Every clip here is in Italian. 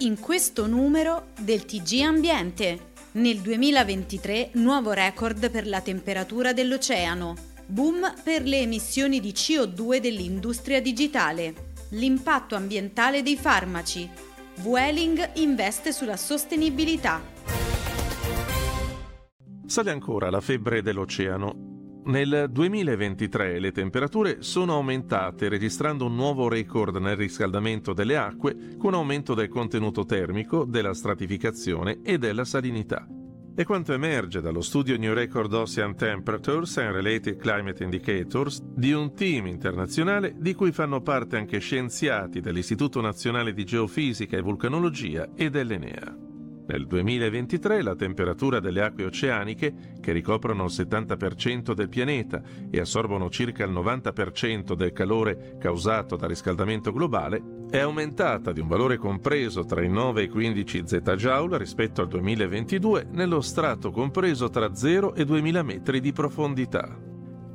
in questo numero del TG Ambiente. Nel 2023 nuovo record per la temperatura dell'oceano. Boom per le emissioni di CO2 dell'industria digitale. L'impatto ambientale dei farmaci. Vueling investe sulla sostenibilità. Sale ancora la febbre dell'oceano nel 2023 le temperature sono aumentate registrando un nuovo record nel riscaldamento delle acque con aumento del contenuto termico, della stratificazione e della salinità. E quanto emerge dallo studio New Record Ocean Temperatures and Related Climate Indicators di un team internazionale di cui fanno parte anche scienziati dell'Istituto Nazionale di Geofisica e Vulcanologia e dell'Enea. Nel 2023 la temperatura delle acque oceaniche, che ricoprono il 70% del pianeta e assorbono circa il 90% del calore causato dal riscaldamento globale, è aumentata di un valore compreso tra i 9 e i 15 zettajoule rispetto al 2022 nello strato compreso tra 0 e 2000 metri di profondità.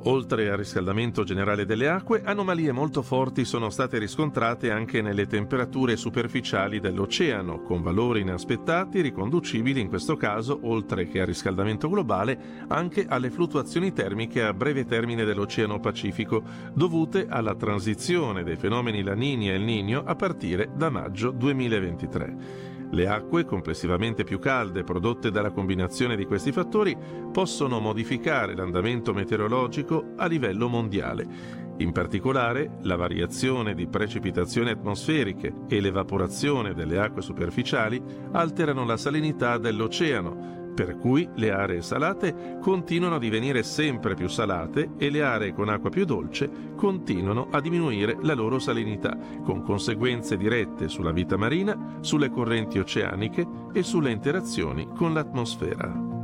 Oltre al riscaldamento generale delle acque, anomalie molto forti sono state riscontrate anche nelle temperature superficiali dell'oceano, con valori inaspettati riconducibili in questo caso, oltre che al riscaldamento globale, anche alle fluttuazioni termiche a breve termine dell'Oceano Pacifico, dovute alla transizione dei fenomeni La Nini e El Niño a partire da maggio 2023. Le acque, complessivamente più calde prodotte dalla combinazione di questi fattori, possono modificare l'andamento meteorologico a livello mondiale. In particolare, la variazione di precipitazioni atmosferiche e l'evaporazione delle acque superficiali alterano la salinità dell'oceano, per cui le aree salate continuano a divenire sempre più salate e le aree con acqua più dolce continuano a diminuire la loro salinità, con conseguenze dirette sulla vita marina, sulle correnti oceaniche e sulle interazioni con l'atmosfera.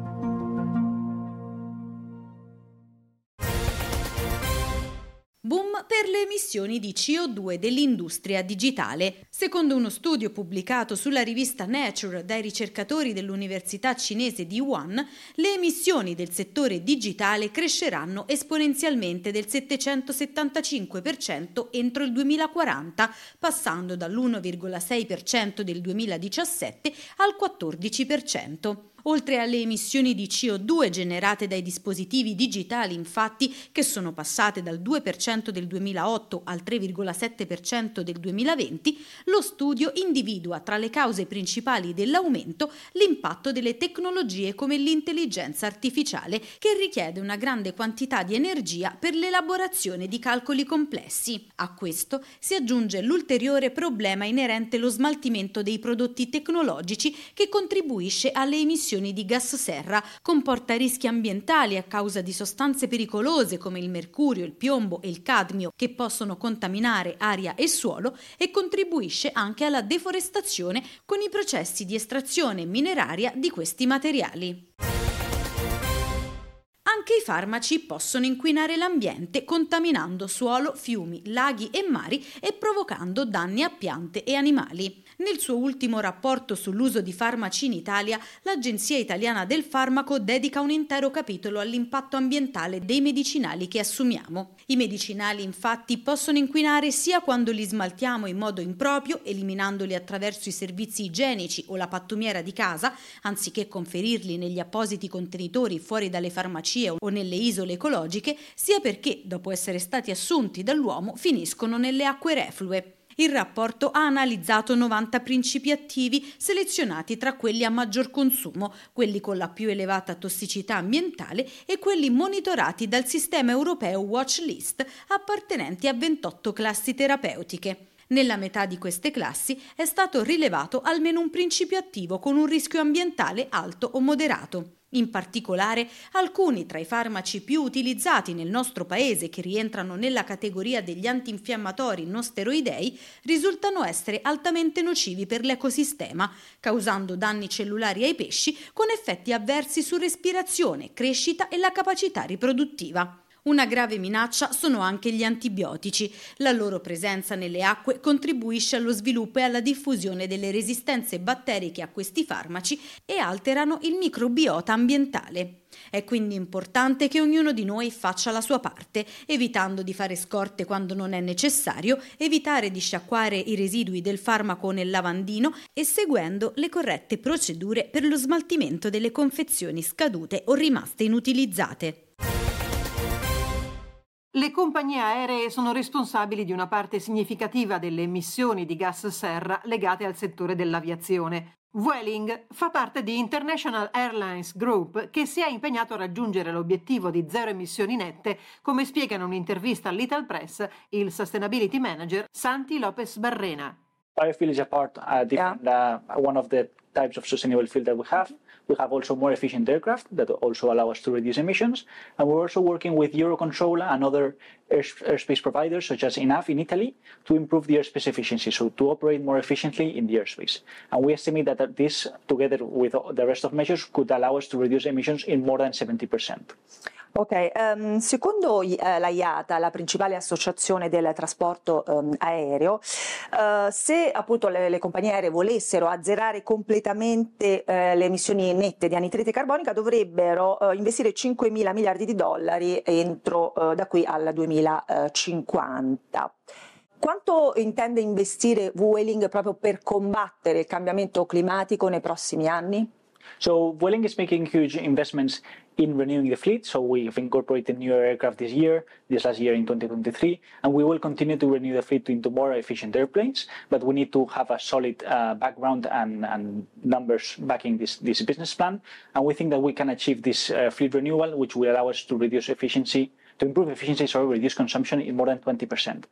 Emissioni di CO2 dell'industria digitale. Secondo uno studio pubblicato sulla rivista Nature dai ricercatori dell'Università cinese di Wuhan, le emissioni del settore digitale cresceranno esponenzialmente del 775% entro il 2040, passando dall'1,6% del 2017 al 14%. Oltre alle emissioni di CO2 generate dai dispositivi digitali, infatti, che sono passate dal 2% del 2008 al 3,7% del 2020, lo studio individua tra le cause principali dell'aumento l'impatto delle tecnologie come l'intelligenza artificiale, che richiede una grande quantità di energia per l'elaborazione di calcoli complessi. A questo si aggiunge l'ulteriore problema inerente allo smaltimento dei prodotti tecnologici che contribuisce alle emissioni emissioni di gas serra, comporta rischi ambientali a causa di sostanze pericolose come il mercurio, il piombo e il cadmio che possono contaminare aria e suolo e contribuisce anche alla deforestazione con i processi di estrazione mineraria di questi materiali. Anche i farmaci possono inquinare l'ambiente contaminando suolo, fiumi, laghi e mari e provocando danni a piante e animali. Nel suo ultimo rapporto sull'uso di farmaci in Italia, l'Agenzia Italiana del Farmaco dedica un intero capitolo all'impatto ambientale dei medicinali che assumiamo. I medicinali infatti possono inquinare sia quando li smaltiamo in modo improprio, eliminandoli attraverso i servizi igienici o la pattumiera di casa, anziché conferirli negli appositi contenitori fuori dalle farmacie o nelle isole ecologiche, sia perché, dopo essere stati assunti dall'uomo, finiscono nelle acque reflue. Il rapporto ha analizzato 90 principi attivi selezionati tra quelli a maggior consumo, quelli con la più elevata tossicità ambientale e quelli monitorati dal sistema europeo Watch List appartenenti a 28 classi terapeutiche. Nella metà di queste classi è stato rilevato almeno un principio attivo con un rischio ambientale alto o moderato. In particolare, alcuni tra i farmaci più utilizzati nel nostro paese che rientrano nella categoria degli antinfiammatori non steroidei risultano essere altamente nocivi per l'ecosistema, causando danni cellulari ai pesci con effetti avversi su respirazione, crescita e la capacità riproduttiva. Una grave minaccia sono anche gli antibiotici. La loro presenza nelle acque contribuisce allo sviluppo e alla diffusione delle resistenze batteriche a questi farmaci e alterano il microbiota ambientale. È quindi importante che ognuno di noi faccia la sua parte, evitando di fare scorte quando non è necessario, evitare di sciacquare i residui del farmaco nel lavandino e seguendo le corrette procedure per lo smaltimento delle confezioni scadute o rimaste inutilizzate. Le compagnie aeree sono responsabili di una parte significativa delle emissioni di gas serra legate al settore dell'aviazione. Vueling fa parte di International Airlines Group che si è impegnato a raggiungere l'obiettivo di zero emissioni nette, come spiega in un'intervista all'Ital Press il Sustainability Manager Santi Lopez Barrena. Biofuel is a part, uh, different, yeah. uh, one of the types of sustainable fuel that we have. We have also more efficient aircraft that also allow us to reduce emissions. And we're also working with Eurocontrol and other air, airspace providers, such as ENAV in Italy, to improve the airspace efficiency, so to operate more efficiently in the airspace. And we estimate that this, together with the rest of measures, could allow us to reduce emissions in more than 70%. Ok, um, secondo uh, la IATA, la principale associazione del trasporto um, aereo, uh, se appunto le, le, compagnie aeree volessero azzerare completamente uh, le emissioni nette di anidride carbonica dovrebbero investire 5 mila miliardi di dollari entro da qui al 2050. Quanto intende investire Vueling proprio per combattere il cambiamento climatico nei prossimi anni? So Vueling is making huge investments in renewing the fleet. So we've incorporated newer aircraft this year, this last year in 2023, and we will continue to renew the fleet into more efficient airplanes. But we need to have a solid uh, background and, and, numbers backing this, this business plan. And we think that we can achieve this uh, fleet renewal, which will allow us to reduce efficiency, to improve efficiency, sorry, reduce consumption in more than 20%.